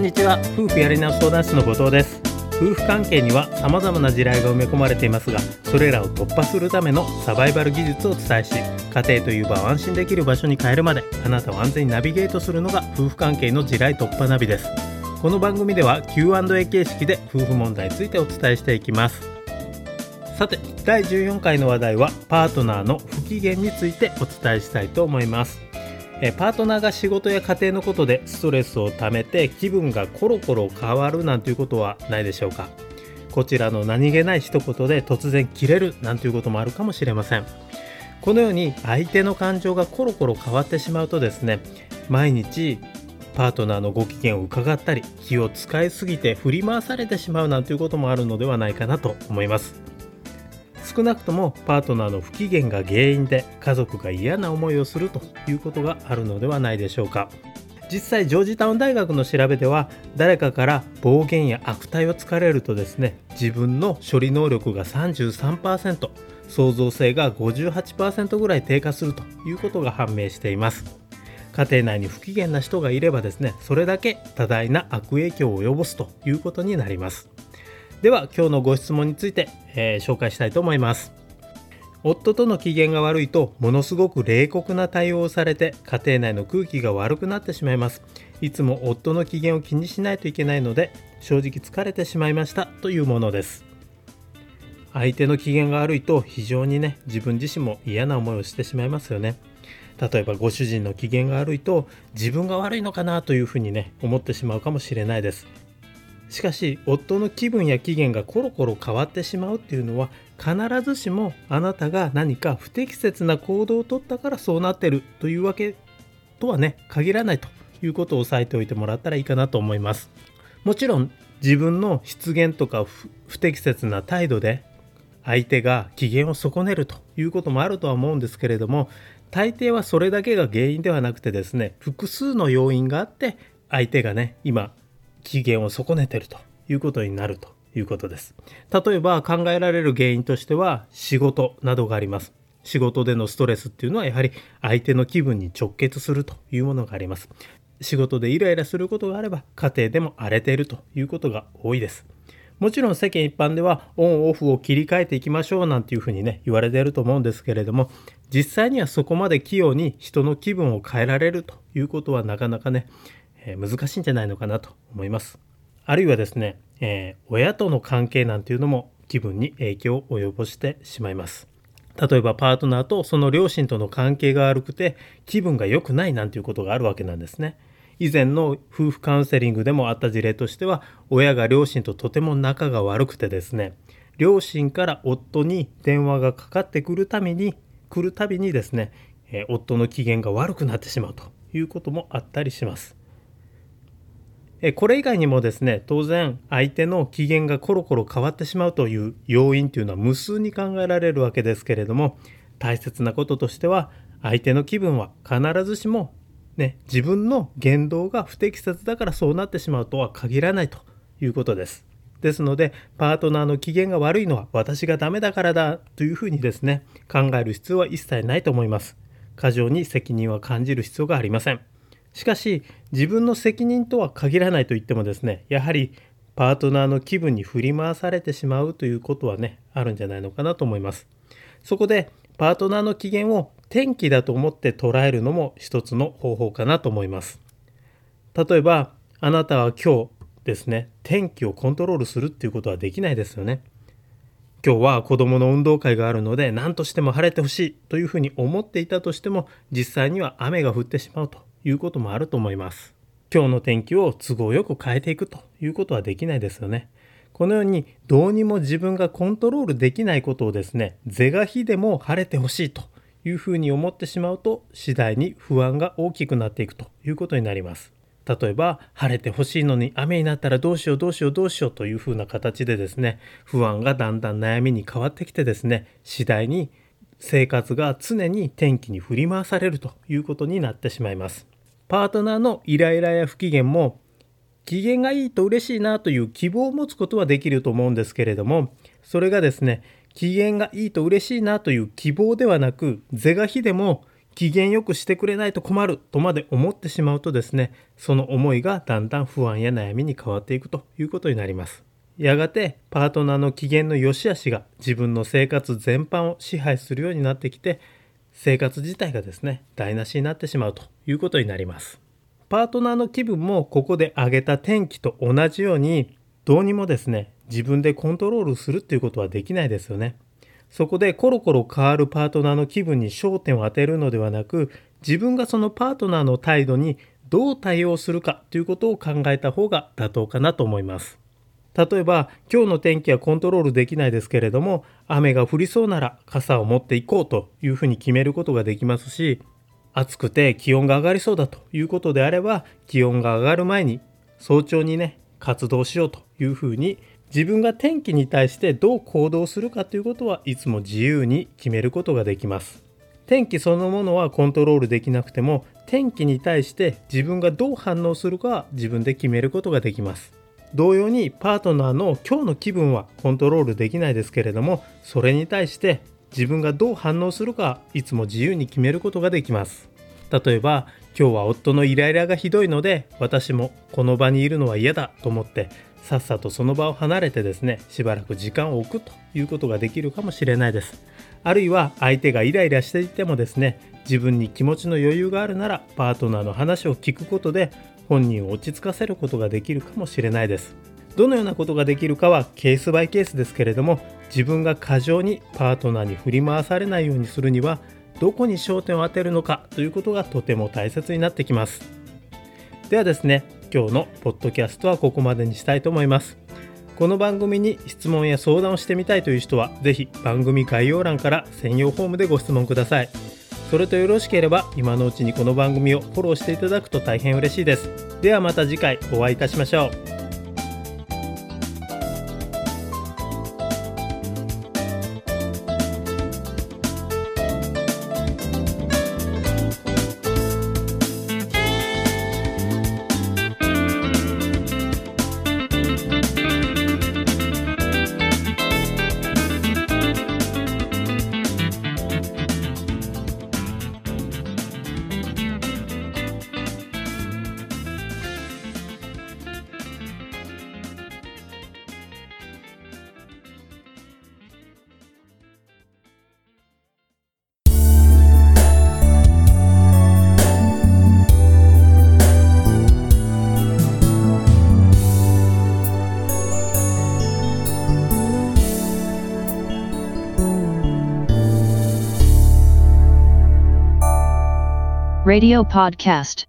んにちは。夫婦やり直し相談室の後藤です。夫婦関係には様々な地雷が埋め込まれていますがそれらを突破するためのサバイバル技術をお伝えし家庭という場を安心できる場所に変えるまであなたを安全にナビゲートするのが夫婦関係の地雷突破ナビです。この番組では Q&A 形式で夫婦問題についてお伝えしていきます。さて第14回の話題はパートナーの不機嫌についてお伝えしたいと思います。えパートナーが仕事や家庭のことでストレスをためて気分がコロコロ変わるなんていうことはないでしょうか。こちらの何気ない一言で突然切れるなんていうこともあるかもしれません。このように相手の感情がコロコロ変わってしまうとですね毎日パートナーのご機嫌を伺ったり気を使いすぎて振り回されてしまうなんていうこともあるのではないかなと思います。少なくともパートナーの不機嫌が原因で家族が嫌な思いをするということがあるのではないでしょうか。実際ジョージタウン大学の調べでは誰かから暴言や悪態をつかれるとですね自分の処理能力が33%創造性が58%ぐらい低下するということが判明しています。家庭内に不機嫌な人がいればですねそれだけ多大な悪影響を及ぼすということになります。では今日のご質問について、えー、紹介したいと思います。夫との機嫌が悪いとものすごく冷酷な対応をされて家庭内の空気が悪くなってしまいます。いつも夫の機嫌を気にしないといけないので正直疲れてしまいましたというものです。相手の機嫌が悪いと非常にね自分自身も嫌な思いをしてしまいますよね。例えばご主人の機嫌が悪いと自分が悪いのかなというふうにね思ってしまうかもしれないです。しかし夫の気分や期限がコロコロ変わってしまうっていうのは必ずしもあなたが何か不適切な行動をとったからそうなってるというわけとはね限らないということを押さえておいてもらったらいいかなと思います。もちろん自分の失言とか不適切な態度で相手が機嫌を損ねるということもあるとは思うんですけれども大抵はそれだけが原因ではなくてですね複数の要因があって相手がね今機嫌を損ねてるということになるということです。例えば考えられる原因としては仕事などがあります。仕事でのストレスっていうのはやはり相手の気分に直結するというものがあります。仕事でイライラすることがあれば家庭でも荒れているということが多いです。もちろん世間一般ではオンオフを切り替えていきましょうなんていうふうにね言われていると思うんですけれども実際にはそこまで器用に人の気分を変えられるということはなかなかねえ、難しいんじゃないのかなと思います。あるいはですね、えー、親との関係なんていうのも気分に影響を及ぼしてしまいます。例えばパートナーとその両親との関係が悪くて気分が良くないなんていうことがあるわけなんですね。以前の夫婦カウンセリングでもあった事例としては親が両親ととても仲が悪くてですね両親から夫に電話がかかってくるたびに来るたびにですね、え夫の機嫌が悪くなってしまうということもあったりします。これ以外にもですね当然相手の機嫌がコロコロ変わってしまうという要因というのは無数に考えられるわけですけれども大切なこととしては相手の気分は必ずしも、ね、自分の言動が不適切だからそうなってしまうとは限らないということです。ですのでパートナーの機嫌が悪いのは私がダメだからだというふうにですね考える必要は一切ないと思います。過剰に責任は感じる必要がありません。しかし自分の責任とは限らないと言ってもですねやはりパートナーの気分に振り回されてしまうということはねあるんじゃないのかなと思います。そこでパートナーの機嫌を天気だと思って捉えるのも一つの方法かなと思います。例えばあなたは今日ですね天気をコントロールするっていうことはできないですよね。今日は子供の運動会があるので何としても晴れてほしいというふうに思っていたとしても実際には雨が降ってしまうと。いうこともあると思います。今日の天気を都合よく変えていくということはできないですよね。このようにどうにも自分がコントロールできないことをですね、是が非でも晴れてほしいというふうに思ってしまうと次第に不安が大きくなっていくということになります。例えば晴れてほしいのに雨になったらどうしようどうしようどうしようというふうな形でですね不安がだんだん悩みに変わってきてですね次第に生活が常に天気に振り回されるということになってしまいます。パートナーのイライラや不機嫌も機嫌がいいと嬉しいなという希望を持つことはできると思うんですけれどもそれがですね機嫌がいいと嬉しいなという希望ではなく是が非でも機嫌よくしてくれないと困るとまで思ってしまうとですねその思いがだんだん不安や悩みに変わっていくということになりますやがてパートナーの機嫌の良し悪しが自分の生活全般を支配するようになってきて生活自体がですね台無しになってしまうということになります。パートナーの気分もここで挙げた天気と同じようにどうにもですね自分でコントロールするっていうことはできないですよね。そこでコロコロ変わるパートナーの気分に焦点を当てるのではなく自分がそのパートナーの態度にどう対応するかということを考えた方が妥当かなと思います。例えば今日の天気はコントロールできないですけれども雨が降りそうなら傘を持っていこうというふうに決めることができますし暑くて気温が上がりそうだということであれば気温が上がる前に早朝にね活動しようというふうに自分が天気に対してどう行動するかということはいつも自由に決めることができます。天気そのものはコントロールできなくても天気に対して自分がどう反応するかは自分で決めることができます。同様にパートナーの今日の気分はコントロールできないですけれどもそれに対して自分がどう反応するかいつも自由に決めることができます。例えば今日は夫のイライラがひどいので私もこの場にいるのは嫌だと思ってさっさとその場を離れてですねしばらく時間を置くということができるかもしれないですあるいは相手がイライラしていてもですね自分に気持ちの余裕があるならパートナーの話を聞くことで本人を落ち着かせることができるかもしれないです。どのようなことができるかはケースバイケースですけれども自分が過剰にパートナーに振り回されないようにするにはどこに焦点を当てるのかということがとても大切になってきます。ではですね今日のポッドキャストはここまでにしたいと思います。この番組に質問や相談をしてみたいという人は是非番組概要欄から専用フォームでご質問ください。それとよろしければ今のうちにこの番組をフォローしていただくと大変嬉しいです。ではまた次回お会いいたしましょう。Radio Podcast